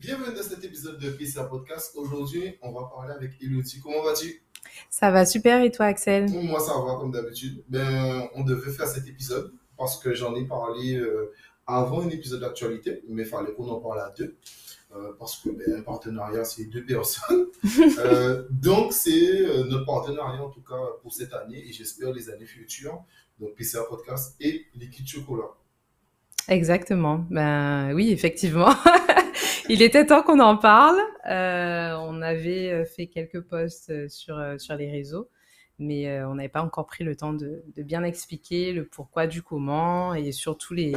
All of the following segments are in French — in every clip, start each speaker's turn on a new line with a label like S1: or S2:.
S1: Bienvenue dans cet épisode de PCA Podcast. Aujourd'hui, on va parler avec Elodie. Comment vas-tu?
S2: Ça va super et toi, Axel?
S1: Moi, ça va comme d'habitude. Ben, on devait faire cet épisode parce que j'en ai parlé euh, avant un épisode d'actualité, mais il fallait qu'on en parle à deux. Euh, parce que ben, un partenariat, c'est deux personnes. Euh, donc, c'est notre partenariat, en tout cas, pour cette année et j'espère les années futures. Donc, PCA Podcast et Liquid Chocolat.
S2: Exactement. Ben oui, effectivement. Il était temps qu'on en parle. Euh, on avait euh, fait quelques posts euh, sur, sur les réseaux, mais on n'avait pas encore pris le temps de, bien expliquer le pourquoi du comment et surtout les,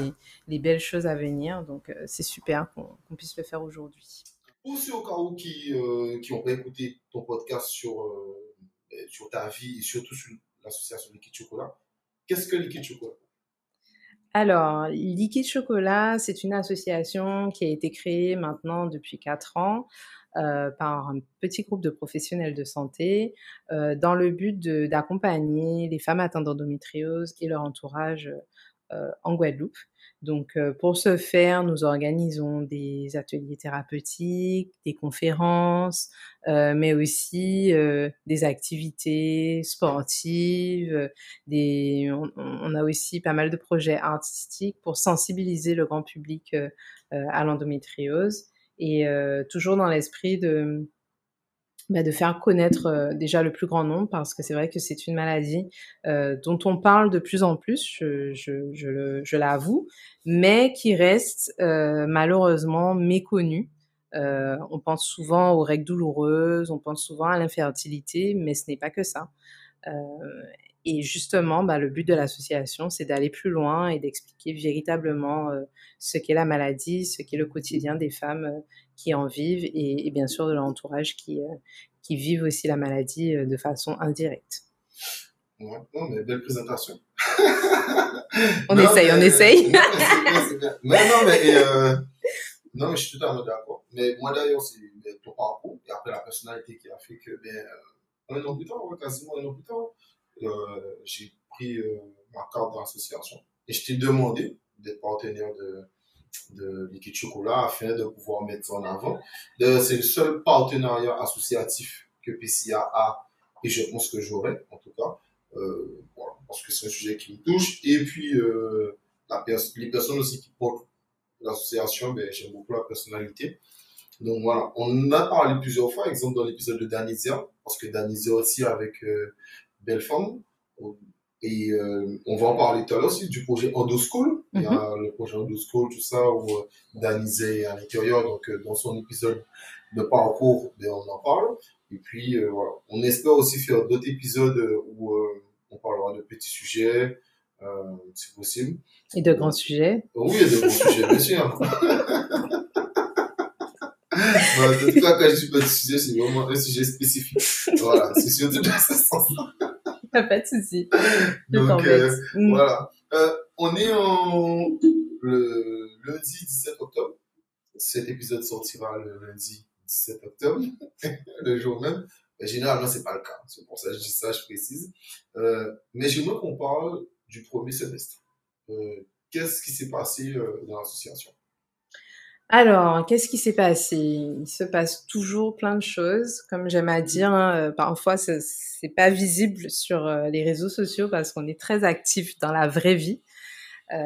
S2: les belles choses à venir. Donc c'est super qu'on puisse le faire aujourd'hui.
S1: Pour ceux au cas où qui n'ont pas écouté ton podcast sur, sur ta vie et surtout sur l'association Liquid Chocolat, qu'est-ce que Liquid Chocolat?
S2: Alors, Liquid Chocolat, c'est une association qui a été créée maintenant depuis quatre ans euh, par un petit groupe de professionnels de santé euh, dans le but d'accompagner les femmes atteintes d'endométriose et leur entourage euh, en Guadeloupe. Donc, euh, pour ce faire, nous organisons des ateliers thérapeutiques, des conférences, euh, mais aussi euh, des activités sportives. Des, on, on, a aussi pas mal de projets artistiques pour sensibiliser le grand public à l'endométriose et toujours dans l'esprit de bah, de faire connaître euh, déjà le plus grand nombre parce que c'est vrai que c'est une maladie euh, dont on parle de plus en plus, je, je, je, je l'avoue, mais qui reste euh, malheureusement méconnue. Euh, on pense souvent aux règles douloureuses, on pense souvent à l'infertilité, mais ce n'est pas que ça. Euh, et justement, bah, le but de l'association, c'est d'aller plus loin et d'expliquer véritablement euh, ce qu'est la maladie, ce qu'est le quotidien des femmes euh, qui en vivent et, et, bien sûr de leur entourage qui, euh, qui vivent aussi la maladie de façon indirecte.
S1: Ouais, non, mais belle présentation.
S2: on non, essaye, mais, on essaye.
S1: c'est bien, Mais non, mais, euh, non, mais je suis totalement d'accord. Mais moi, d'ailleurs, c'est ton parcours et après la personnalité qui a fait que, ben, un an plus tard, quasiment un an plus tard, euh, j'ai pris euh, ma carte d'association et je t'ai demandé d'être partenaire de, de Liquid Chocolat afin de pouvoir mettre en avant. C'est le seul partenariat associatif que PCA a et je pense que j'aurai en tout cas. Euh, parce que c'est un sujet qui me touche. Et puis, euh, la pers les personnes aussi qui portent l'association, ben, j'aime beaucoup la personnalité. Donc voilà, on a parlé plusieurs fois, exemple dans l'épisode de Danizia, parce que Danizia aussi avec euh, belle femme. Et euh, on va en parler tout à l'heure aussi du projet Endoschool. Mm -hmm. Il y a mhm. le projet Endoschool, tout ça, où euh, Danizé est à l'intérieur. Donc, euh, dans son épisode de parcours, ben, on en parle. Et puis, euh, voilà. On espère aussi faire d'autres épisodes où euh, on parlera de petits sujets, si possible.
S2: Et de grands sujets.
S1: Oui, et de grands sujets, bien sûr. En tout cas, quand je dis petit sujet, c'est vraiment un sujet spécifique. Voilà, c'est surtout dans ce sens-là.
S2: pas de souci.
S1: Donc, euh, mmh. voilà. Euh, on est en le lundi 17 octobre. Cet épisode sortira le lundi 17 octobre, le jour même. Mais généralement, c'est pas le cas. C'est pour ça que je dis ça, je précise. Euh, mais j'aimerais qu'on parle du premier semestre. Euh, Qu'est-ce qui s'est passé euh, dans l'association?
S2: Alors, qu'est-ce qui s'est passé? Il se passe toujours plein de choses, comme j'aime à dire. Hein, parfois, c'est pas visible sur euh, les réseaux sociaux parce qu'on est très actif dans la vraie vie, euh,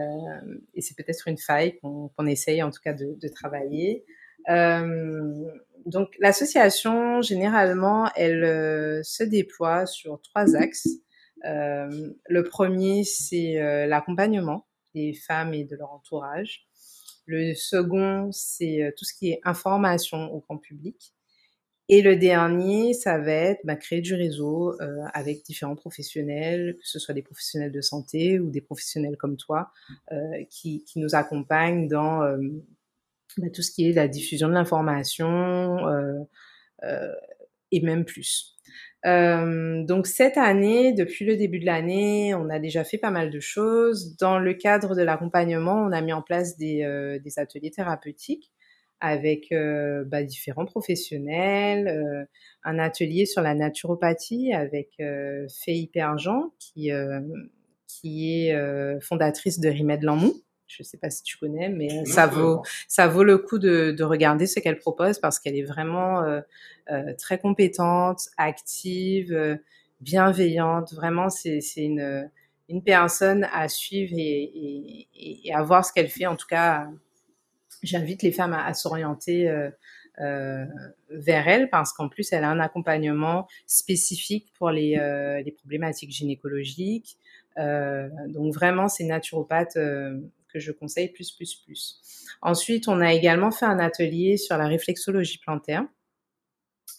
S2: et c'est peut-être une faille qu'on qu essaye en tout cas de, travailler. Euh, donc, l'association généralement, elle euh, se déploie sur trois axes. Euh, le premier, c'est euh, l'accompagnement des femmes et de leur entourage. Le second, c'est euh, tout ce qui est information au grand public. Et le dernier, ça va être bah, créer du réseau euh, avec différents professionnels, que ce soit des professionnels de santé ou des professionnels comme toi, euh, qui, qui, nous accompagnent dans euh, bah, tout ce qui est la diffusion de l'information euh, euh, et même plus. Euh, donc cette année, depuis le début de l'année, on a déjà fait pas mal de choses. Dans le cadre de l'accompagnement, on a mis en place des, euh, des ateliers thérapeutiques avec euh, bah, différents professionnels, euh, un atelier sur la naturopathie avec euh, Faye qui, qui est fondatrice de Rimed Lamou, Je ne sais pas si tu connais, mais ça vaut ça vaut le coup de, de regarder ce qu'elle propose parce qu'elle est vraiment très compétente, active, bienveillante. Vraiment, c'est c'est une une personne à suivre et, et, et à voir ce qu'elle fait. En tout cas, j'invite les femmes à, à s'orienter euh, euh, vers elle parce qu'en plus, elle a un accompagnement spécifique pour les, euh, les problématiques gynécologiques. Euh, donc vraiment, c'est naturopathe euh, je conseille plus, plus, plus. Ensuite, on a également fait un atelier sur la réflexologie plantaire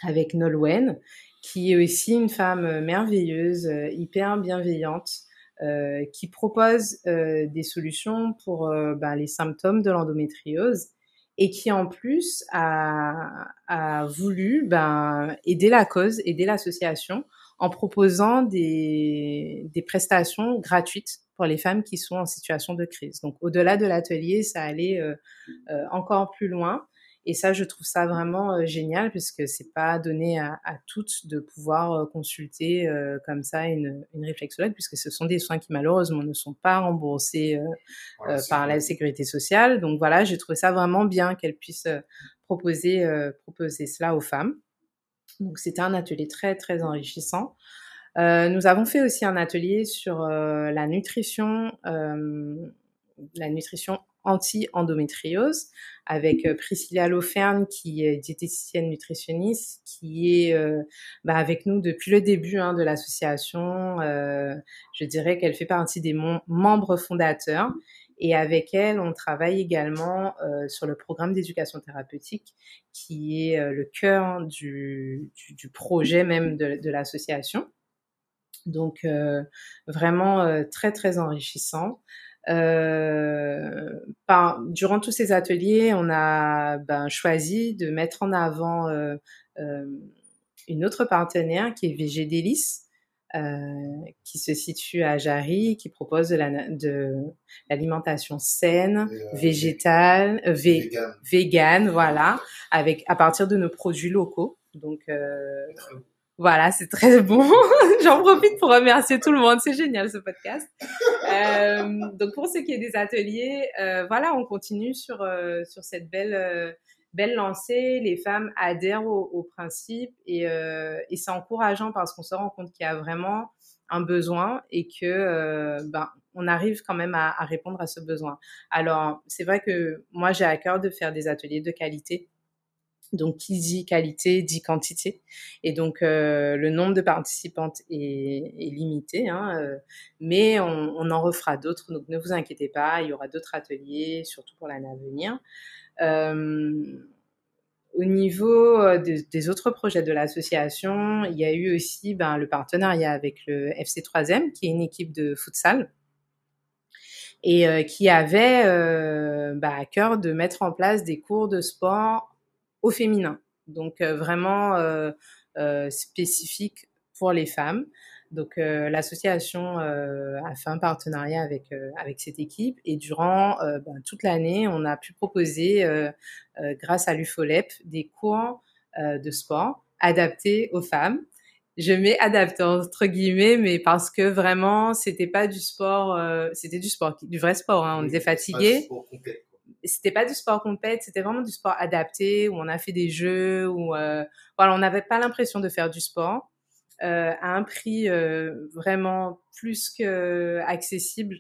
S2: avec Nolwenn, qui est aussi une femme merveilleuse, hyper bienveillante, euh, qui propose euh, des solutions pour euh, bah, les symptômes de l'endométriose et qui en plus a, a voulu ben, aider la cause, aider l'association en proposant des, des prestations gratuites pour les femmes qui sont en situation de crise. Donc au-delà de l'atelier, ça allait euh, euh, encore plus loin. Et ça, je trouve ça vraiment euh, génial puisque c'est pas donné à, à, toutes de pouvoir euh, consulter euh, comme ça une, une, réflexologue puisque ce sont des soins qui malheureusement ne sont pas remboursés voilà, par la sécurité sociale. Donc voilà, j'ai trouvé ça vraiment bien qu'elle puisse proposer proposer cela aux femmes. Donc c'était un atelier très très enrichissant. Euh, nous avons fait aussi un atelier sur euh, la nutrition, euh, la nutrition anti-endométriose avec euh, Priscilla Loferne qui est diététicienne nutritionniste qui est euh, bah, avec nous depuis le début hein, de l'association. Euh, je dirais qu'elle fait partie des membres fondateurs et avec elle, on travaille également euh, sur le programme d'éducation thérapeutique qui est euh, le cœur du, du, projet même de, de l'association. Donc euh, vraiment très très enrichissant. Euh, par, durant tous ces ateliers, on a ben, choisi de mettre en avant euh, euh, une autre partenaire qui est VG Délice, qui se situe à Jarry, qui propose de l'alimentation la, saine, végétale, vé, vegan, voilà, avec à partir de nos produits locaux. Donc voilà, c'est très bon. J'en profite pour remercier tout le monde. C'est génial ce podcast. Euh, donc pour ce qui est des ateliers, euh, voilà, on continue sur euh, sur cette belle euh, belle lancée. Les femmes adhèrent au, au principe et, euh, et c'est encourageant parce qu'on se rend compte qu'il y a vraiment un besoin et que ben on arrive quand même à, répondre à ce besoin. Alors c'est vrai que moi j'ai à cœur de faire des ateliers de qualité donc, qui dit qualité dit quantité. Et donc, euh, le nombre de participantes est, limité, hein, euh, mais on, en refera d'autres. Donc, ne vous inquiétez pas, il y aura d'autres ateliers, surtout pour l'année à venir. Euh, au niveau euh, des, autres projets de l'association, il y a eu aussi ben, le partenariat avec le FC3M, qui est une équipe de futsal et euh, qui avait bah, à cœur de mettre en place des cours de sport au féminin. Donc vraiment euh, euh, spécifique pour les femmes. Donc euh, l'association euh, a fait un partenariat avec euh, avec cette équipe et durant ben, toute l'année, on a pu proposer, grâce à l'UFOLEP, des cours de sport adaptés aux femmes. Je mets adapté entre guillemets, mais parce que vraiment, c'était pas du sport, c'était du sport, du vrai sport. Hein. On était fatigué c'était pas du sport compète, c'était vraiment du sport adapté où on a fait des jeux où euh, voilà, on n'avait pas l'impression de faire du sport euh, à un prix euh, vraiment plus que accessible.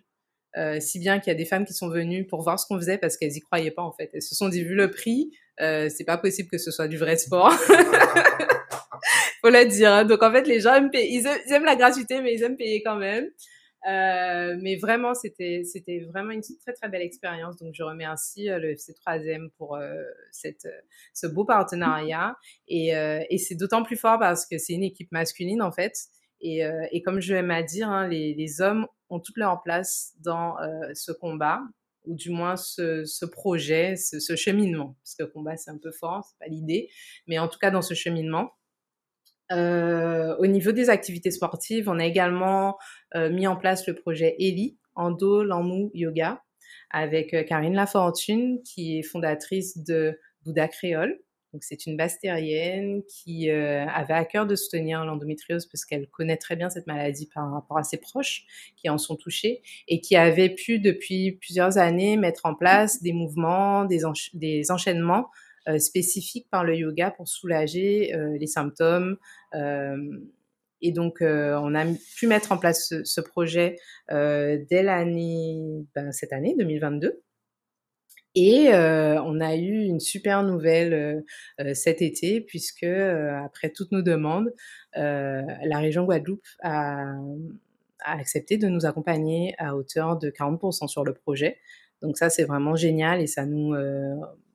S2: Euh, si bien qu'il y a des femmes qui sont venues pour voir ce qu'on faisait parce qu'elles y croyaient pas en fait. Elles se sont dit vu le prix, euh, c'est pas possible que ce soit du vrai sport. Faut le dire. Hein. Donc en fait les gens aiment payer, ils aiment la gratuité mais ils aiment payer quand même. Euh, mais vraiment, c'était vraiment une très très belle expérience. Donc, je remercie euh, le FC 3M pour euh, cette ce beau partenariat. Et, euh, et c'est d'autant plus fort parce que c'est une équipe masculine en fait. Et, euh, et comme je aime à dire, hein, les, les hommes ont toute leur place dans ce combat ou du moins ce, ce projet, ce, ce, cheminement. Parce que combat, c'est un peu fort, c'est pas l'idée, mais en tout cas dans ce cheminement. Euh, au niveau des activités sportives, on a également euh, mis en place le projet ELI, Endo Lamou Yoga, avec euh, Karine Lafortune, qui est fondatrice de Bouddha Créole. Donc c'est une bastérienne qui euh, avait à cœur de soutenir l'endométriose parce qu'elle connaît très bien cette maladie par rapport à ses proches qui en sont touchés et qui avait pu depuis plusieurs années mettre en place des mouvements, des, enchaînements spécifiques par le yoga pour soulager euh, les symptômes. et donc on a pu mettre en place ce, projet dès l'année, ben, cette année 2022. Et euh, on a eu une super nouvelle euh, euh, cet été, puisque après toutes nos demandes, la région Guadeloupe a, a, accepté de nous accompagner à hauteur de 40% sur le projet. Donc ça, c'est vraiment génial et ça nous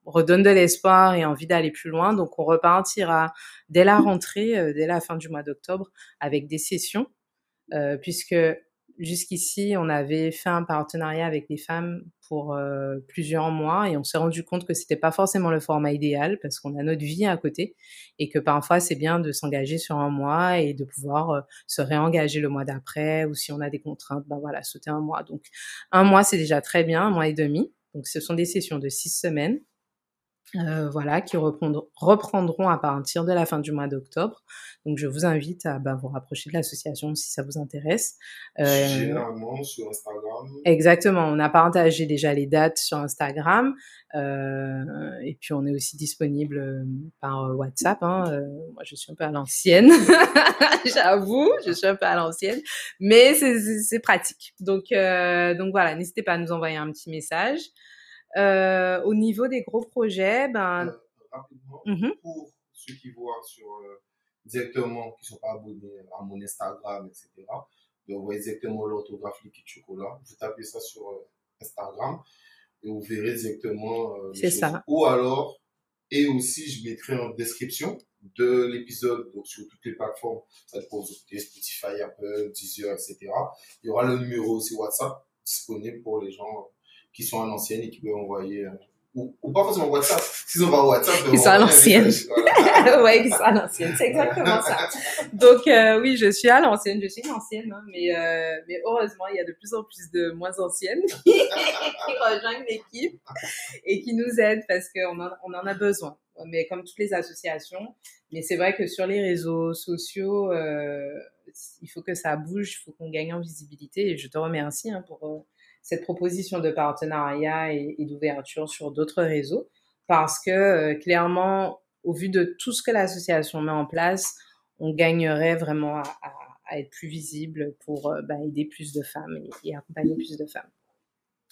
S2: redonne de l'espoir et envie d'aller plus loin. Donc on repartira dès la rentrée, dès la fin du mois d'octobre, avec des sessions, puisque jusqu'ici, on avait fait un partenariat avec des femmes pour euh, plusieurs mois et on s'est rendu compte que c'était pas forcément le format idéal parce qu'on a notre vie à côté et que parfois c'est bien de s'engager sur un mois et de pouvoir euh, se réengager le mois d'après ou si on a des contraintes, ben voilà, sauter un mois. Donc un mois c'est déjà très bien, un mois et demi. Donc ce sont des sessions de six semaines euh, voilà, qui reprendront, à partir de la fin du mois d'octobre. Donc, je vous invite à bah, vous rapprocher de l'association si ça vous intéresse.
S1: Euh, Généralement sur Instagram.
S2: Exactement, on a partagé déjà les dates sur Instagram. Euh, et puis, on est aussi disponible euh, par euh, WhatsApp. Hein. moi, je suis un peu à l'ancienne, j'avoue, je suis un peu à l'ancienne, mais c'est pratique. Donc, donc voilà, n'hésitez pas à nous envoyer un petit message. Euh, au niveau des gros projets, ben...
S1: Euh, mmh pour ceux qui voient sur, euh, directement, qui ne sont pas abonnés à mon Instagram, etc., de vous voyez directement l'orthographe liquide chocolat. Vous tapez ça sur Instagram et vous verrez directement.
S2: C'est ça.
S1: Ou alors, et aussi, je mettrai en description de l'épisode, donc sur toutes les plateformes, ça pour Spotify, Apple, Deezer, etc. Il y aura le numéro aussi WhatsApp disponible pour les gens qui sont à l'ancienne et qui peuvent envoyer, euh, ou, ou, pas forcément WhatsApp, s'ils ont pas WhatsApp,
S2: qui sont à l'ancienne. ouais, qui sont à l'ancienne, c'est exactement ça. Donc euh, oui, je suis à l'ancienne, je suis une ancienne, hein, mais, euh, mais heureusement, il y a de plus en plus de moins anciennes qui, rejoignent l'équipe et qui nous aident parce qu'on en, on en a besoin. Mais comme toutes les associations, mais c'est vrai que sur les réseaux sociaux, euh, il faut que ça bouge, il faut qu'on gagne en visibilité. Et je te remercie hein, pour euh, cette proposition de partenariat et, d'ouverture sur d'autres réseaux parce que euh, clairement, au vu de tout ce que l'association met en place, on gagnerait vraiment à, être plus visible pour euh, bah, aider plus de femmes et, accompagner plus de femmes.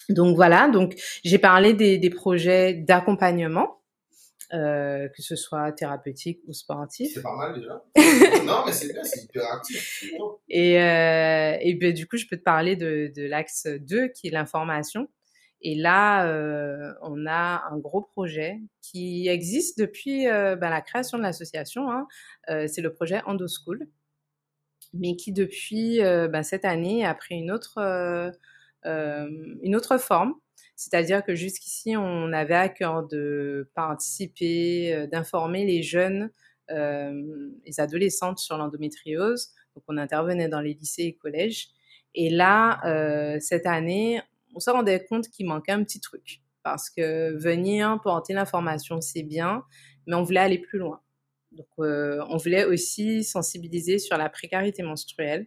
S2: Donc voilà, donc j'ai parlé des projets d'accompagnement euh, que ce soit thérapeutique ou sportif.
S1: C'est pas mal déjà. non, mais c'est bien, c'est hyper actif.
S2: Et, euh, et ben, du coup, je peux te parler de, de l'axe 2 qui est l'information. Et là, euh, on a un gros projet qui existe depuis euh, ben, la création de l'association. Hein. Euh, c'est le projet EndoSchool, mais qui depuis ben, cette année a pris une autre, une autre forme. C'est-à-dire que jusqu'ici, on avait à cœur de participer, euh, d'informer les jeunes, euh, les adolescentes sur l'endométriose. Donc, on intervenait dans les lycées et collèges. Et là, euh, cette année, on se rendait compte qu'il manquait un petit truc. Parce que venir porter l'information, c'est bien, mais on voulait aller plus loin. Donc, on voulait aussi sensibiliser sur la précarité menstruelle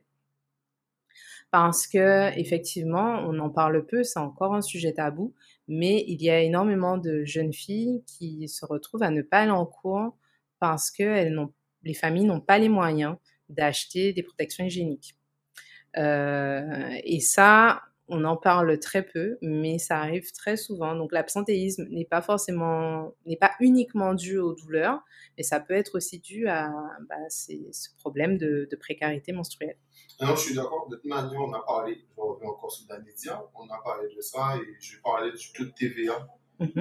S2: parce que effectivement, on en parle peu, c'est encore un sujet tabou, mais il y a énormément de jeunes filles qui se retrouvent à ne pas aller en cours parce que les familles n'ont pas les moyens d'acheter des protections hygiéniques. Euh, et ça, on en parle très peu, mais ça arrive très souvent. Donc l'absentéisme n'est pas forcément, n'est pas uniquement dû aux douleurs, mais ça peut être aussi dû à bah, ces, ce problème de, de précarité menstruelle.
S1: Non, je suis d'accord. De toute manière, on a parlé, je reviens encore sur la média, on a parlé de ça et je parlais du taux de TVA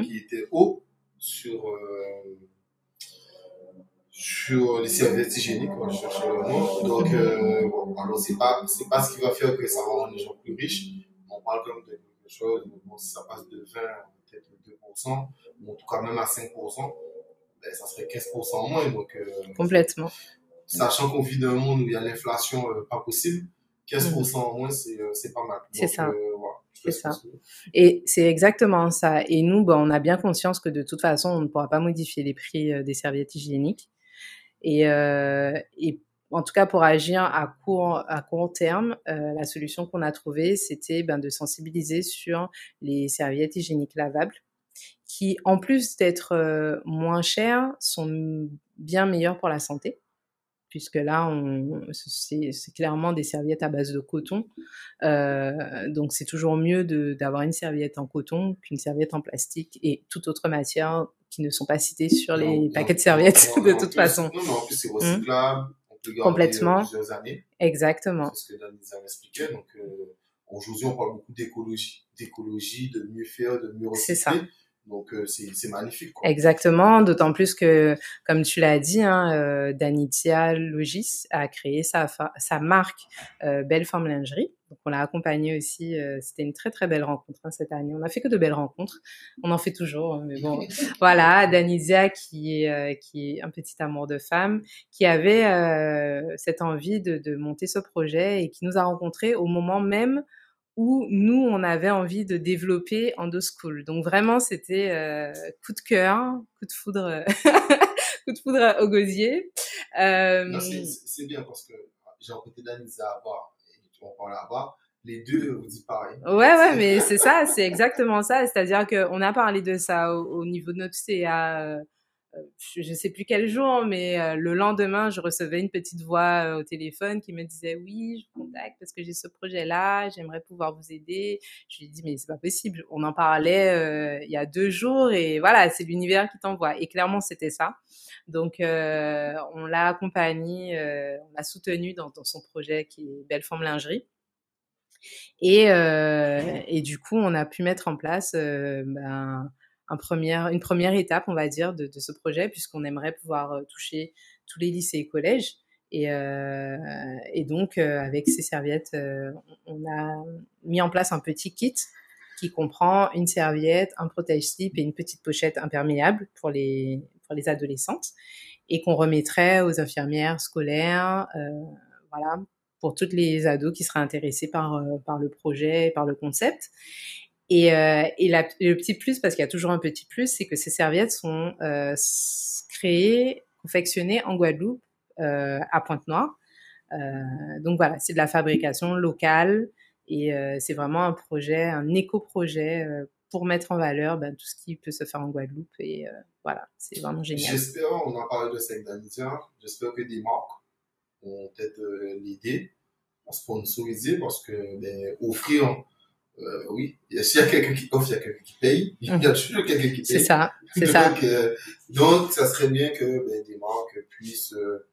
S1: qui était haut sur, euh, sur les serviettes hygiéniques, le. Donc, euh, bon, alors c'est pas, c'est pas ce qui va faire que ça va rendre les gens plus riches. On parle comme de quelque chose, bon, si ça passe de 20 peut-être 2%, ou en tout cas même à 5%, ben, ça serait 15% en moins. Donc, euh,
S2: Complètement
S1: sachant qu'on vit dans un monde où il y a l'inflation euh, pas possible, 15% en moins, c'est, euh, c'est pas mal.
S2: C'est ça.
S1: Voilà.
S2: C'est ça. Et c'est exactement ça. Et nous, ben, on a bien conscience que de toute façon, on ne pourra pas modifier les prix des serviettes hygiéniques. Et, et en tout cas pour agir à court, à court terme, euh, la solution qu'on a trouvée, c'était ben, de sensibiliser sur les serviettes hygiéniques lavables, qui en plus d'être euh, moins chères, sont bien meilleures pour la santé puisque là, c'est clairement des serviettes à base de coton. Euh, donc, c'est toujours mieux d'avoir une serviette en coton qu'une serviette en plastique et toute autre matière qui ne sont pas citées sur les paquets de serviettes de toute façon.
S1: Non, en plus, c'est mmh. recyclable.
S2: Complètement.
S1: plusieurs années.
S2: Exactement.
S1: C'est ce que Dan nous expliqué. Donc, euh, aujourd'hui, on parle beaucoup d'écologie, d'écologie, de mieux faire, de mieux recycler. C'est ça. Donc euh, c'est magnifique. Quoi.
S2: Exactement, d'autant plus que, comme tu l'as dit, hein, euh, Danitia Logis a créé sa, sa marque euh, Belle Forme Lingerie. Donc on l'a accompagné aussi. Euh, C'était une très très belle rencontre hein, cette année. On a fait que de belles rencontres. On en fait toujours, hein, mais bon, voilà. Danitia qui est euh, qui est un petit amour de femme, qui avait cette envie de, de monter ce projet et qui nous a rencontrés au moment même où nous, on avait envie de développer Endo School. Donc vraiment, c'était euh, coup de cœur, coup de foudre, coup de foudre au gosier.
S1: Euh... C'est bien parce que j'ai rencontré Danisa à voir et tu en parles à voir. Les deux vous dites pareil.
S2: Ouais, ouais, mais c'est ça, c'est exactement ça. C'est-à-dire qu'on a parlé de ça au, au niveau de notre CA euh, je ne sais plus quel jour, mais euh, le lendemain, je recevais une petite voix euh, au téléphone qui me disait oui, je vous contacte parce que j'ai ce projet-là, j'aimerais pouvoir vous aider. Je lui ai dit mais c'est pas possible. On en parlait il y a deux jours et voilà, c'est l'univers qui t'envoie. Et clairement, c'était ça. Donc, on l'a accompagné, on l'a soutenu dans, son projet qui est Belle Forme Lingerie. Et, et du coup, on a pu mettre en place ben, un premier, une première étape, on va dire, de, ce projet, puisqu'on aimerait pouvoir euh, toucher tous les lycées et collèges. Et, euh, et donc, euh, avec ces serviettes, on a mis en place un petit kit qui comprend une serviette, un protège-slip et une petite pochette imperméable pour les, pour les adolescentes et qu'on remettrait aux infirmières scolaires, voilà, pour toutes les ados qui seraient intéressés par, par le projet, par le concept. Et, euh, et la, le petit plus, parce qu'il y a toujours un petit plus, c'est que ces serviettes sont euh, créées, confectionnées en Guadeloupe, euh, à Pointe-Noire. Euh, donc voilà, c'est de la fabrication locale et euh, c'est vraiment un projet, un éco-projet euh, pour mettre en valeur ben, tout ce qui peut se faire en Guadeloupe. Et voilà, c'est vraiment génial.
S1: J'espère, on a parlé de ça j'espère que des marques vont peut-être l'aider à sponsoriser parce que ben, offrir euh, oui, s'il y a quelqu'un qui offre, il y a quelqu'un qui paye. Il y a toujours quelqu'un qui paye.
S2: C'est ça, c'est ça.
S1: Euh, donc, ça serait bien que ben, des marques puissent euh,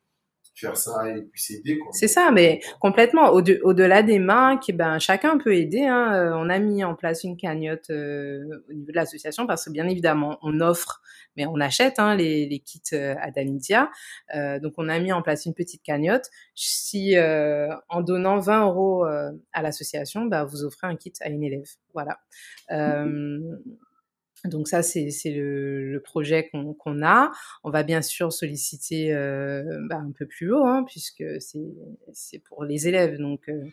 S1: ça et puis s'aider.
S2: C'est ça, mais complètement. Au-delà des marques, ben, chacun peut aider. Hein. Euh, on a mis en place une cagnotte euh, au niveau de l'association parce que bien évidemment, on offre, mais on achète hein, les, les, kits euh, à Danidia. Euh, donc, on a mis en place une petite cagnotte. Si en donnant 20 euros à l'association, ben, vous offrez un kit à une élève. Voilà. Donc ça, c'est le, le, projet qu'on a. On va bien sûr solliciter euh, bah, un peu plus haut, hein, puisque c'est pour les élèves. Donc, euh,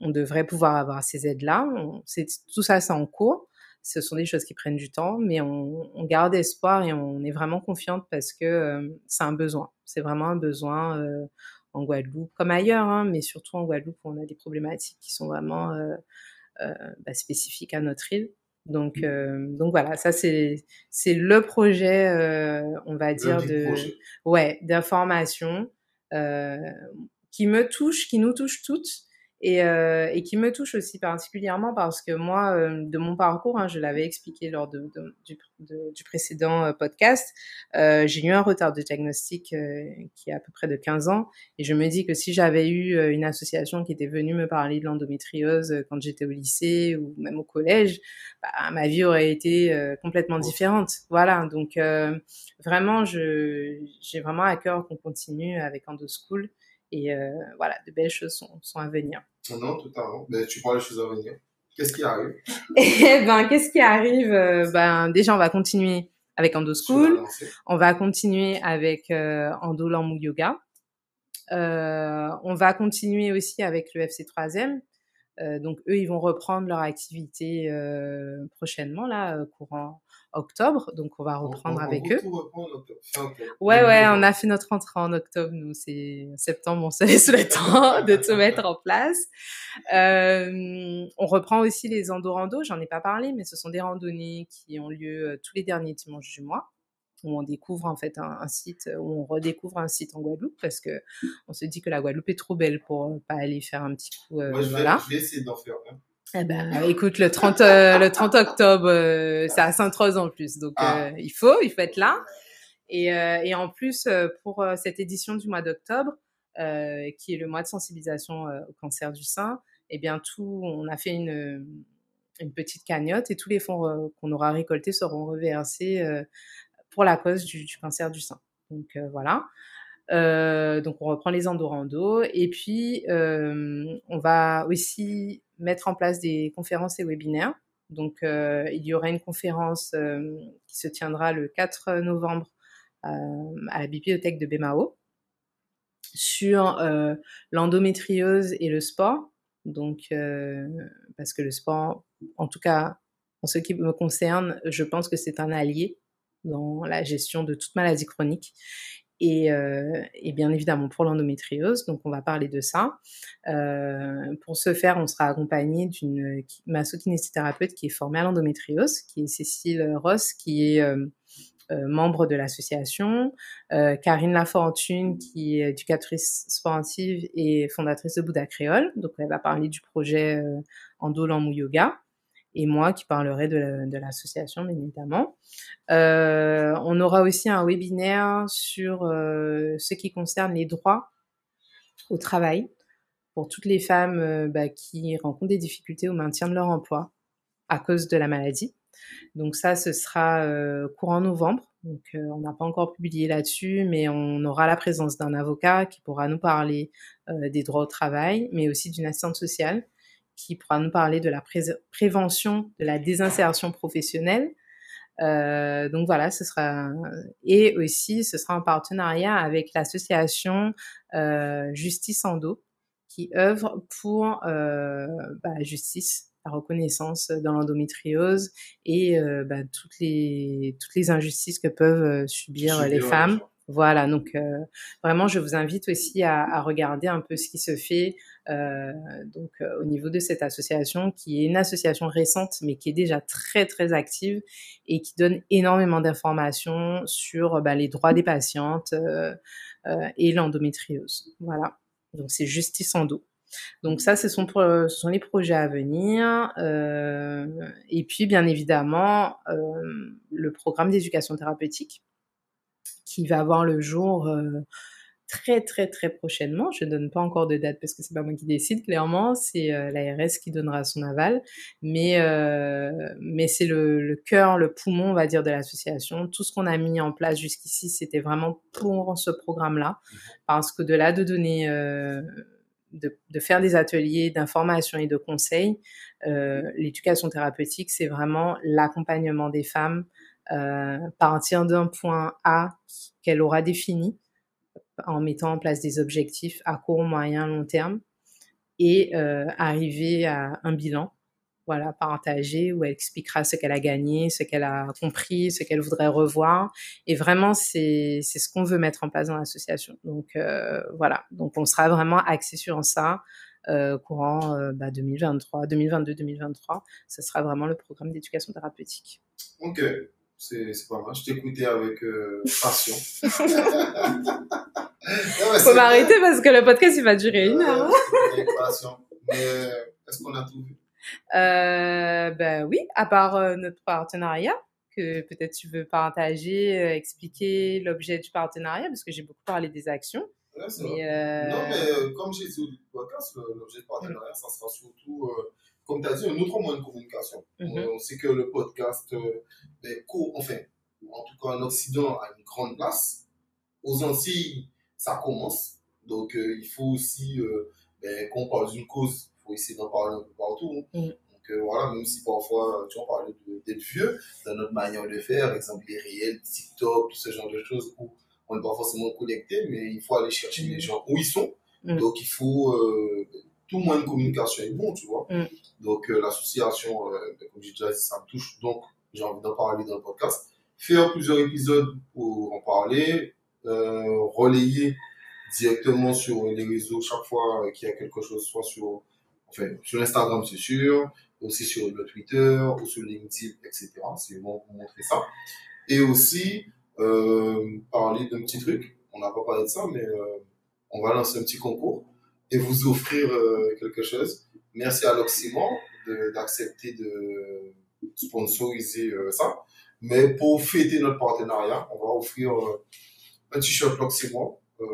S2: on devrait pouvoir avoir ces aides-là. Tout ça, c'est en cours. Ce sont des choses qui prennent du temps, mais on, on garde espoir et on est vraiment confiante parce que euh, c'est un besoin. C'est vraiment un besoin euh, en Guadeloupe, comme ailleurs, hein, mais surtout en Guadeloupe, où on a des problématiques qui sont vraiment euh, bah, spécifiques à notre île. Donc, mmh. euh, donc voilà, ça c'est c'est le projet, euh, on va dire de ouais d'information euh, qui me touche, qui nous touche toutes et, euh, et qui me touche aussi particulièrement parce que moi, euh, de mon parcours, hein, je l'avais expliqué lors de, de, du, de, du, précédent euh, podcast, euh, j'ai eu un retard de diagnostic euh, qui est à peu près de 15 ans. Et je me dis que si j'avais eu une association qui était venue me parler de l'endométriose quand j'étais au lycée ou même au collège, bah, ma vie aurait été complètement différente. Voilà, donc vraiment, j'ai vraiment à cœur qu'on continue avec Endo School et euh, voilà, de belles choses sont, sont à venir.
S1: Non, tout à fait. Mais tu parles des choses à venir. Qu'est-ce qui arrive?
S2: Eh ben, qu'est-ce qui arrive? Euh, Ben, déjà, on va continuer avec Endo School. On va continuer avec euh, Endo Yoga. Euh, on va continuer aussi avec le FC 3e. donc eux, ils vont reprendre leur activité prochainement, là, courant octobre. Donc on va reprendre avec eux. Ouais, ouais, on a fait notre entrée en octobre. Nous, c'est septembre, on se laisse le temps de tout mettre en place. on reprend aussi les endorando. J'en ai pas parlé, mais ce sont des randonnées qui ont lieu tous les derniers dimanches du mois où on découvre en fait un, site, où on redécouvre un site en Guadeloupe parce que on se dit que la Guadeloupe est trop belle pour euh, pas aller faire un petit coup.
S1: Euh, Moi, je vais,
S2: voilà.
S1: je vais essayer d'en faire. Hein.
S2: Eh ben, écoute, le 30, euh, le 30 octobre, c'est à Sainte-Rose en plus, donc ah. il faut, il faut être là. Et, et en plus, pour cette édition du mois d'octobre, qui est le mois de sensibilisation au cancer du sein, eh bien tout, on a fait une une petite cagnotte et tous les fonds qu'on aura récoltés seront reversés pour la cause du, cancer du sein. Donc euh, voilà. Euh, donc on reprend les endorando et puis euh, on va aussi mettre en place des conférences et webinaires. Donc il y aura une conférence qui se tiendra le 4 novembre à la bibliothèque de Bemao sur l'endométriose et le sport. Donc parce que le sport, en tout cas en ce qui me concerne, je pense que c'est un allié dans la gestion de toute maladie chronique. Et, euh, et, bien évidemment pour l'endométriose. Donc on va parler de ça. Euh, pour ce faire, on sera accompagné d'une massokinésithérapeute qui est formée à l'endométriose, qui est Cécile Ross, qui est euh, euh membre de l'association, euh, Karine Lafortune, qui est éducatrice sportive et fondatrice de Bouddha Créole. Donc elle va parler du projet euh, Endo Yoga et moi qui parlerai de l'association, bien évidemment. Euh, on aura aussi un webinaire sur euh, ce qui concerne les droits au travail pour toutes les femmes euh, bah, qui rencontrent des difficultés au maintien de leur emploi à cause de la maladie. Donc ça, ce sera courant novembre. Donc on n'a pas encore publié là-dessus, mais on aura la présence d'un avocat qui pourra nous parler des droits au travail, mais aussi d'une assistante sociale qui pourra nous parler de la prévention de la désinsertion professionnelle. Euh, donc voilà, ce sera et aussi ce sera en partenariat avec l'association euh, Justice Endo qui œuvre pour euh, bah, la justice, la reconnaissance dans l'endométriose et euh, bah, toutes les toutes les injustices que peuvent subir les femmes. Voilà, donc euh, vraiment, je vous invite aussi à, à, regarder un peu ce qui se fait euh, donc euh, au niveau de cette association, qui est une association récente, mais qui est déjà très très active et qui donne énormément d'informations sur bah, les droits des patientes euh, euh, et l'endométriose. Voilà, donc c'est Justice en dos. Donc ça, ce sont, pour, ce sont les projets à venir. Euh, et puis, bien évidemment, euh, le programme d'éducation thérapeutique qui va avoir le jour euh, très très très prochainement. Je ne donne pas encore de date parce que c'est pas moi qui décide. Clairement, c'est euh, l'ARS qui donnera son aval, mais euh, mais c'est le, le cœur, le poumon, on va dire, de l'association. Tout ce qu'on a mis en place jusqu'ici, c'était vraiment pour ce programme-là, mmh parce que de là de donner euh, de, de, faire des ateliers d'information et de conseils. Euh, L'éducation thérapeutique, c'est vraiment l'accompagnement des femmes euh, partir d'un point A qu'elle aura défini en mettant en place des objectifs à court, moyen, long terme et euh, arriver à un bilan voilà, partagé où elle expliquera ce qu'elle a gagné, ce qu'elle a compris, ce qu'elle voudrait revoir. Et vraiment, c'est c'est ce qu'on veut mettre en place dans l'association. Donc euh, voilà, donc on sera vraiment axé sur ça. Euh, courant euh, bah, 2023, 2022, 2023, ce sera vraiment le programme d'éducation thérapeutique.
S1: Ok, c'est pas mal. Je t'écoutais avec euh, passion.
S2: non, Faut m'arrêter parce que le podcast il va durer une heure.
S1: avec passion. Mais euh, est-ce qu'on a tout vu?
S2: Euh, Ben oui, à part euh, notre partenariat que peut-être tu veux partager, euh, expliquer l'objet du partenariat parce que j'ai beaucoup parlé des actions.
S1: Ouais, mais non, mais comme j'ai dit au podcast, l'objet du partenariat, ça sera surtout comme tu as dit, un autre moyen de communication. Mm -hmm. On sait que le podcast, euh, ben, enfin, en tout cas en Occident, a une grande place. Aux Antilles, ça commence. Donc, euh, il faut aussi, euh, ben, quand on parle d'une cause, il faut essayer d'en parler un peu partout. Mm Donc, euh, voilà, même si parfois, tu en parlais d'être vieux, dans notre manière de faire, par exemple, les réels, TikTok, tout ce genre de choses où on n'est pas forcément connecté, mais il faut aller chercher mm les gens où ils sont. Donc, il faut tout moyen de communication est bon, tu vois.
S2: Mm.
S1: Donc, euh, l'association, euh, comme j'ai déjà dit, ça me touche. Donc, j'ai envie d'en parler dans le podcast. Faire plusieurs épisodes pour en parler, euh, relayer directement sur les réseaux chaque fois qu'il y a quelque chose, soit sur, enfin, sur Instagram, c'est sûr, aussi sur le Twitter ou sur LinkedIn, etc. C'est bon pour montrer ça. Et aussi, euh, parler d'un petit truc. On n'a pas parlé de ça, mais euh, on va lancer un petit concours et vous offrir euh, quelque chose. Merci à l'Oxymore de- d'accepter de, sponsoriser euh, ça. Mais pour fêter notre partenariat, on va offrir euh, un t-shirt L'Oxymore. Euh,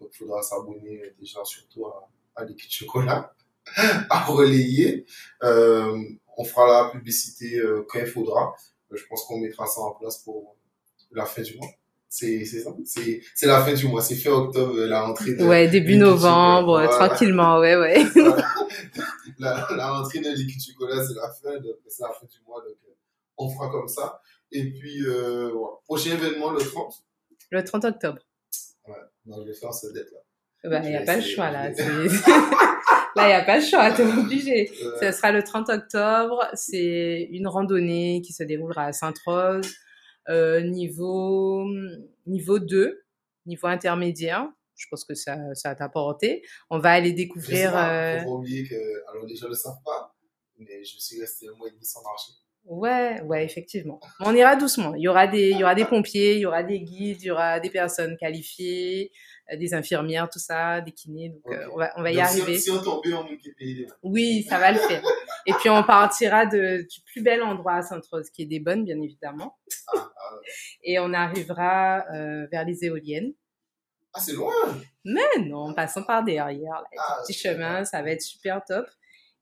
S1: donc, il faudra s'abonner déjà surtout à, à l'équipe chocolat, à relayer. Euh, on fera la publicité quand il faudra. Je pense qu'on mettra ça en place pour la fin du mois. C'est c'est ça. C'est c'est la fin du mois. C'est fin octobre, euh, la rentrée de,
S2: Ouais, début novembre.
S1: Voilà.
S2: tranquillement, ouais, ouais.
S1: la, la rentrée de liquide chocolat, c'est la fin, c'est la fin du mois, donc euh, on fera comme ça. Et puis, euh, prochain événement, le 30.
S2: Le 30 octobre.
S1: Non, je vais faire cette date-là.
S2: Bah, il
S1: Je
S2: n'y a pas le choix, là. là, il n'y a pas le choix, t'es obligé. Ce sera le 30 octobre. C'est une randonnée qui se déroulera à Sainte-Rose, niveau, niveau 2, niveau intermédiaire. Je pense que ça, ça va t'apporter. On va aller découvrir.
S1: pas,
S2: euh,
S1: faut pas oublier que, alors les gens ne le savent pas, mais je suis resté un mois et demi sans marcher.
S2: Ouais, ouais, effectivement. On ira doucement. Il y aura des, il y aura des pompiers, il y aura des guides, il y aura des personnes qualifiées, euh, des infirmières, tout ça, des kinés. Donc, euh, on va, on va y
S1: si-
S2: arriver.
S1: Si, on tombait, on nous les mains.
S2: Oui, ça va le faire. Et puis on partira de, du plus bel endroit à Sainte-Rose, qui est des bonnes, bien évidemment.
S1: Ah, ah,
S2: Et on arrivera euh, vers les éoliennes.
S1: ah, c'est loin!
S2: Mais non, en passant par derrière, là,
S1: Ah,
S2: petit
S1: super.
S2: chemin, ça va être super top.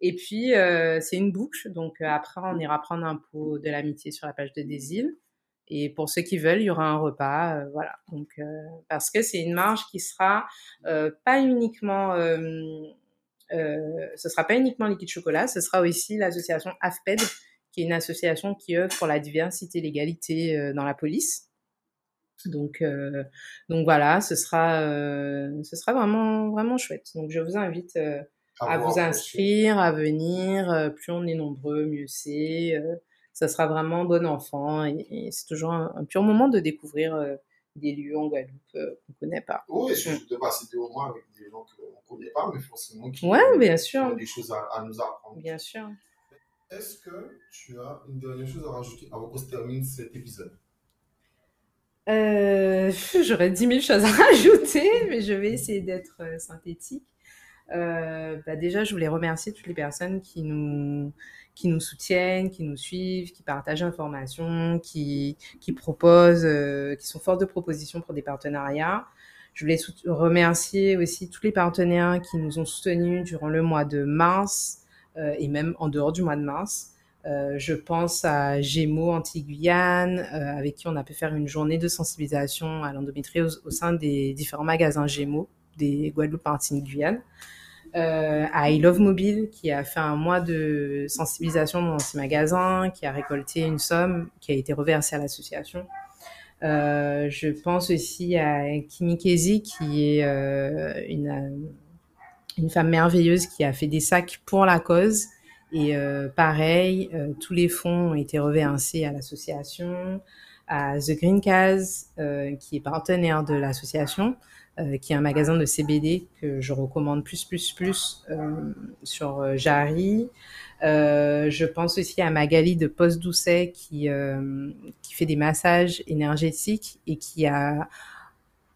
S2: Et puis, euh, c'est une boucle. Donc, euh, après, on ira prendre un pot de l'amitié sur la page de îles. Et pour ceux qui veulent, il y aura un repas. euh, voilà. Donc, parce que c'est une marge qui sera pas uniquement. Ce sera pas uniquement Liquide Chocolat, ce sera aussi l'association AFPED, qui est une association qui œuvre pour la diversité et l'égalité dans la police. Donc, donc voilà, ce sera, ce sera vraiment, vraiment chouette. Donc, je vous invite à vous inscrire, à venir. Euh, plus on est nombreux, mieux c'est. Euh, ça sera vraiment bon enfant et, et c'est toujours un, un pur moment de découvrir euh, des lieux en Guadeloupe euh, qu'on connaît pas.
S1: Oui, surtout de passer des moments avec des gens qu'on ne connaît pas, mais forcément qui
S2: Ouais, bien
S1: qui
S2: sûr,
S1: ont des choses à, à nous apprendre.
S2: bien sûr.
S1: Est-ce que tu as une dernière chose à rajouter avant qu'on se termine cet épisode?
S2: Euh, J'aurais 10 000 choses à rajouter, mais je vais essayer d'être synthétique. Euh, bah déjà, je voulais remercier toutes les personnes qui nous, soutiennent, qui nous suivent, qui partagent l'information, qui, proposent, euh, qui sont force de proposition pour des partenariats. Je voulais remercier aussi tous les partenaires qui nous ont soutenus durant le mois de mars euh, et même en dehors du mois de mars. Je pense à Gémeaux Antilles-Guyane, euh, avec qui on a pu faire une journée de sensibilisation à l'endométriose au sein des différents magasins Gémeaux des Guadeloupe Martinique-Guyane. Euh, à I Love Mobile, qui a fait un mois de sensibilisation dans ces magasins, qui a récolté une somme qui a été reversée à l'association. Euh, je pense aussi à Kimi Kezi, qui est euh, une, euh, une femme merveilleuse qui a fait des sacs pour la cause. Et euh, pareil, euh, tous les fonds ont été reversés à l'association, à The Green Case, qui est partenaire de l'association, euh, qui est un magasin de CBD que je recommande plus, plus, plus euh, sur euh, Jarry. Je pense aussi à Magali de Poste Doucet qui, qui fait des massages énergétiques et qui a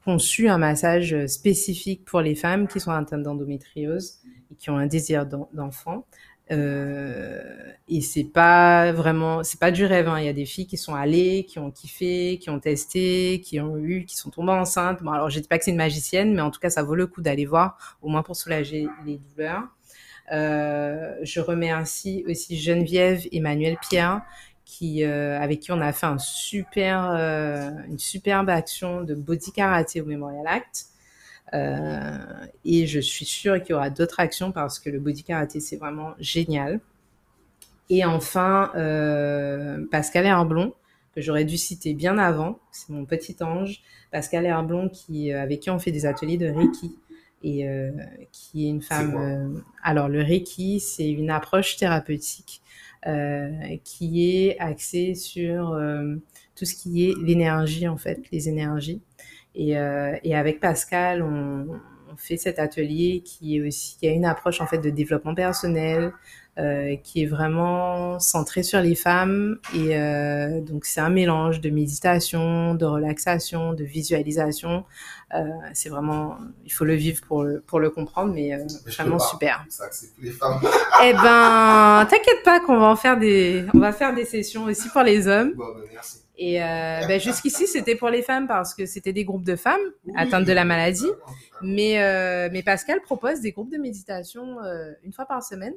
S2: conçu un massage spécifique pour les femmes qui sont atteintes d'endométriose et qui ont un désir d'en- d'enfant. Euh, et c'est pas vraiment, c'est pas du rêve. hein. Il y a des filles qui sont allées, qui ont kiffé, qui ont testé, qui ont eu, qui sont tombées enceintes. Bon, alors je dis pas que c'est une magicienne, mais en tout cas, ça vaut le coup d'aller voir, au moins pour soulager les douleurs. Euh, je remercie aussi Geneviève et Manuel Pierre, qui, euh, avec qui on a fait un super, euh, une superbe action de body karaté au Memorial Act. Euh, et je suis sûre qu'il y aura d'autres actions parce que le body karaté, c'est vraiment génial. Et enfin, euh, Pascal Herblon, que j'aurais dû citer bien avant, c'est mon petit ange. Pascal Herblon, qui, euh, avec qui on fait des ateliers de Reiki et qui est une femme. alors le Reiki, c'est une approche thérapeutique qui est axée sur tout ce qui est l'énergie en fait, les énergies. Et, et avec Pascal, on, on fait cet atelier qui est aussi qui a une approche en fait de développement personnel, euh, qui est vraiment centré sur les femmes et euh, donc c'est un mélange de méditation, de relaxation, de visualisation. Euh, c'est vraiment, il faut le vivre pour le, pour le comprendre, mais, euh, vraiment super.
S1: Ça, les femmes.
S2: eh ben, t'inquiète pas qu'on va en faire des, on va faire des sessions aussi pour les hommes.
S1: Bon, ben, merci.
S2: Et euh, ben, jusqu'ici, c'était pour les femmes parce que c'était des groupes de femmes atteintes de la maladie. Mais, euh, mais Pascal propose des groupes de méditation euh, une fois par semaine.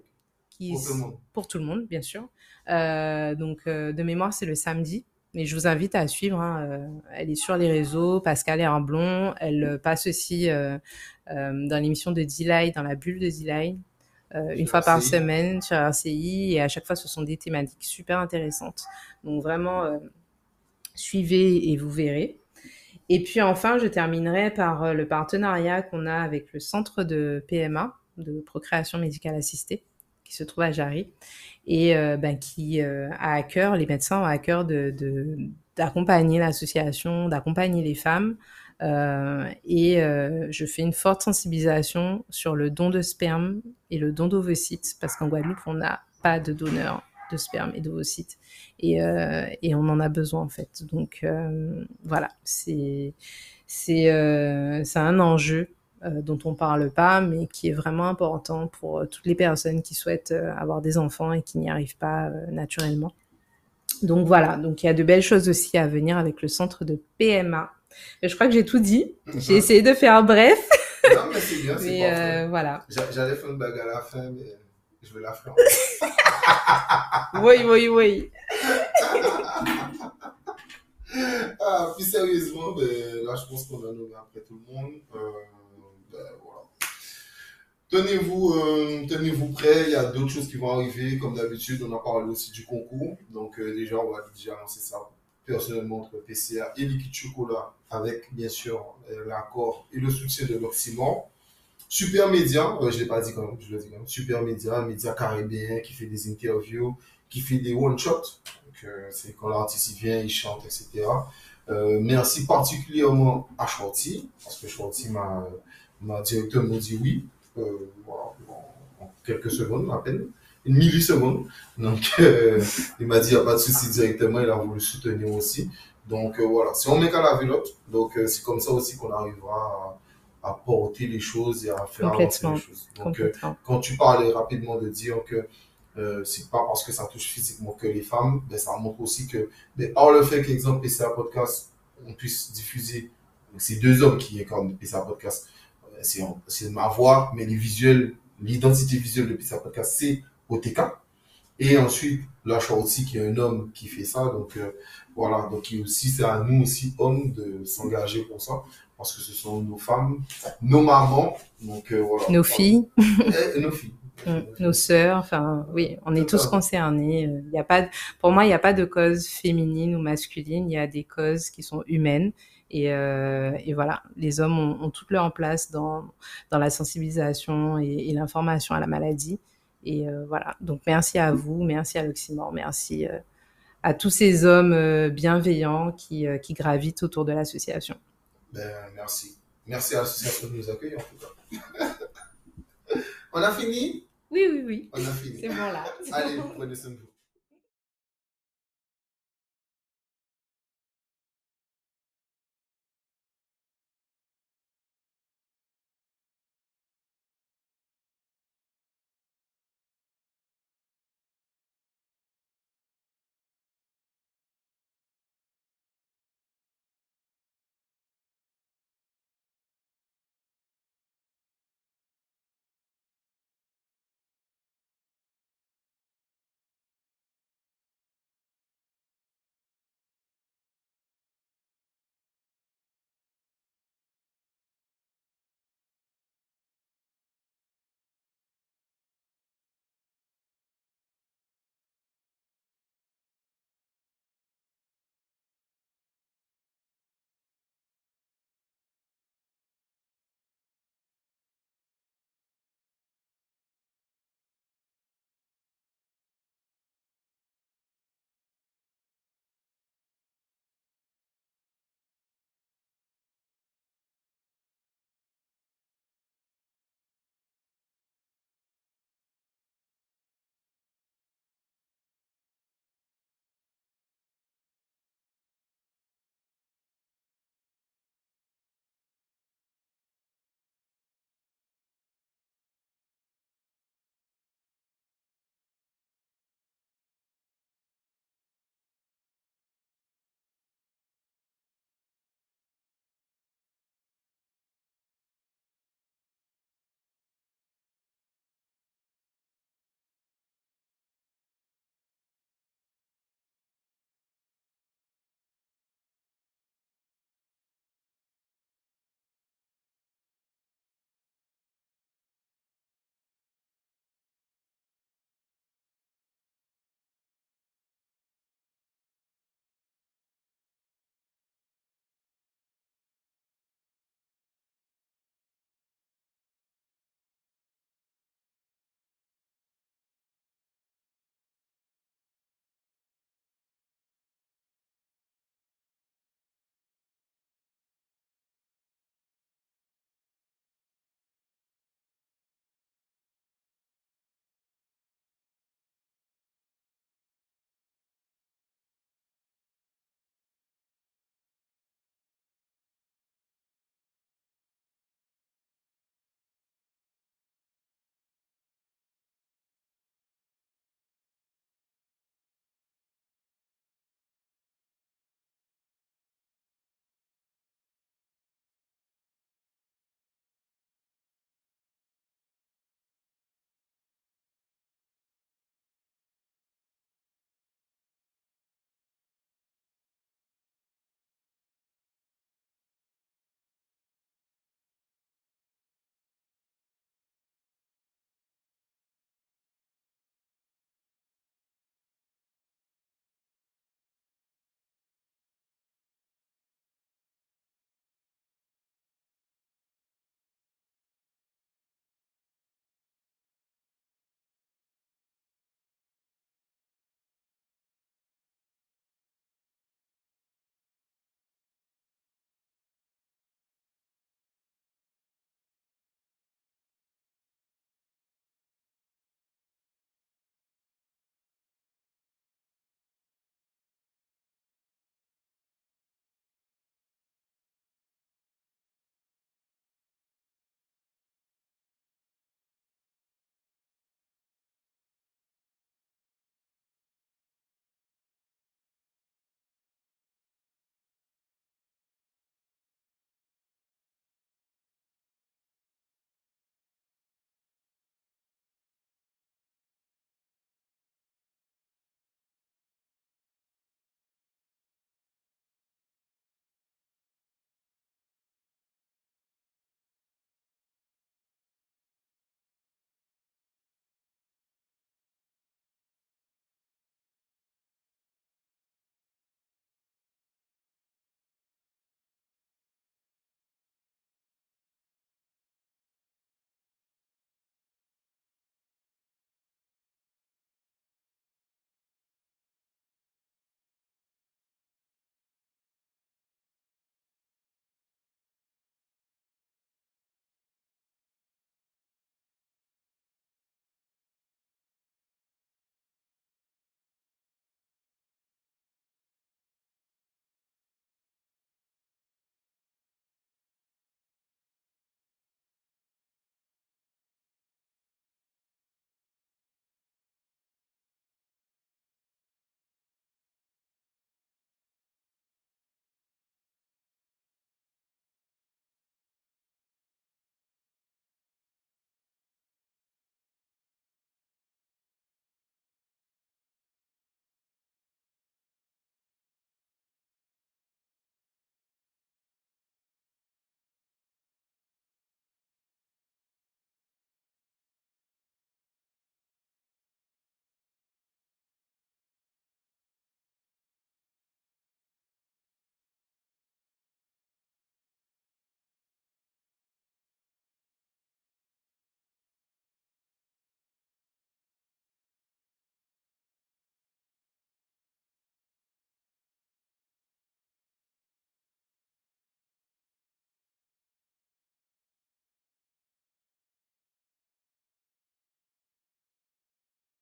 S1: Qui, pour tout le monde.
S2: Pour tout le monde, bien sûr. Euh, donc, euh, de mémoire, c'est le samedi. Mais je vous invite à suivre. Hein. Euh, elle est sur les réseaux. Pascal Herblon. Elle passe aussi dans l'émission de D-Line, dans la bulle de D-Line. une fois par semaine sur RCI et à chaque fois ce sont des thématiques super intéressantes donc vraiment suivez et vous verrez. Et puis enfin, je terminerai par euh, le partenariat qu'on a avec le centre de PMA, de procréation médicale assistée, qui se trouve à Jarry, et euh, ben, qui euh, a à cœur, les médecins ont à cœur de, d'accompagner l'association, d'accompagner les femmes. Et je fais une forte sensibilisation sur le don de sperme et le don d'ovocytes, parce qu'en Guadeloupe, on n'a pas de donneurs de sperme et d'ovocytes. Et, euh, et on en a besoin, en fait. Donc, euh, voilà, c'est euh, un enjeu euh, dont on parle pas, mais qui est vraiment important pour toutes les personnes qui souhaitent avoir des enfants et qui n'y arrivent pas naturellement. Donc voilà, donc il y a de belles choses aussi à venir avec le centre de PMA. je crois que j'ai tout dit. J'ai essayé de faire bref.
S1: Non, mais c'est bien, c'est
S2: euh, voilà.
S1: J'allais faire une bague à la fin, mais je vais la faire.
S2: oui, oui, oui.
S1: ah, plus sérieusement, ben, là, je pense qu'on a nommé après tout le monde. Euh, ben, voilà. Tenez-vous euh, prêts, il y a d'autres choses qui vont arriver. Comme d'habitude, on a parlé aussi du concours. Donc, euh, déjà, on va déjà lancer ça personnellement entre PCA et Liquid Chocolat, avec bien sûr euh, l'accord et le soutien de l'Occident. Super Média, je ne l'ai pas dit quand même, je le dis quand même. Super Média, média caribéen qui fait des interviews, qui fait des one-shots. Euh, c'est quand l'artiste vient, il chante, etc. Euh, merci particulièrement à Shorty, parce que Shorty m'a, directement dit oui, euh, voilà, en quelques secondes à peine, une milliseconde. Donc, euh, il m'a dit, il a pas de souci directement, il a voulu soutenir aussi. Donc, euh, voilà, si on met qu'à la vélote, donc c'est comme ça aussi qu'on arrivera à, à, porter les choses et à faire avancer les choses. Donc, quand tu parlais rapidement de dire que euh, c'est pas parce que ça touche physiquement que les femmes, mais ça montre aussi que, par le fait qu'exemple PCA Podcast, on puisse diffuser, c'est deux hommes qui incarnent PCA Podcast, euh, c'est ma voix, mais les visuels, l'identité visuelle de PCA Podcast, c'est OTK. Et ensuite, là, je aussi qu'il y a un homme qui fait ça, donc euh, voilà, donc aussi, c'est à nous aussi, hommes, de s'engager pour ça, parce que ce sont nos femmes, nos mamans, donc euh, voilà.
S2: Nos filles.
S1: Et, et nos filles.
S2: Mm. nos sœurs, enfin oui, on est tous concernés. Il y a pas, pour moi, il n'y a pas de cause féminine ou masculine. Il y a des causes qui sont humaines. Et, euh, et voilà, les hommes ont, ont, toute leur place dans, dans la sensibilisation et, et l'information à la maladie. Et euh, voilà, donc merci à vous, merci à l'Oxymore, merci euh, à tous ces hommes euh, bienveillants qui, euh, qui gravitent autour de l'association.
S1: Ben, merci. Merci à l'association de nous accueillir en tout cas. On a fini?
S2: Oui, oui, oui.
S1: On a fini.
S2: C'est bon là.
S1: Allez, prenez soin de vous.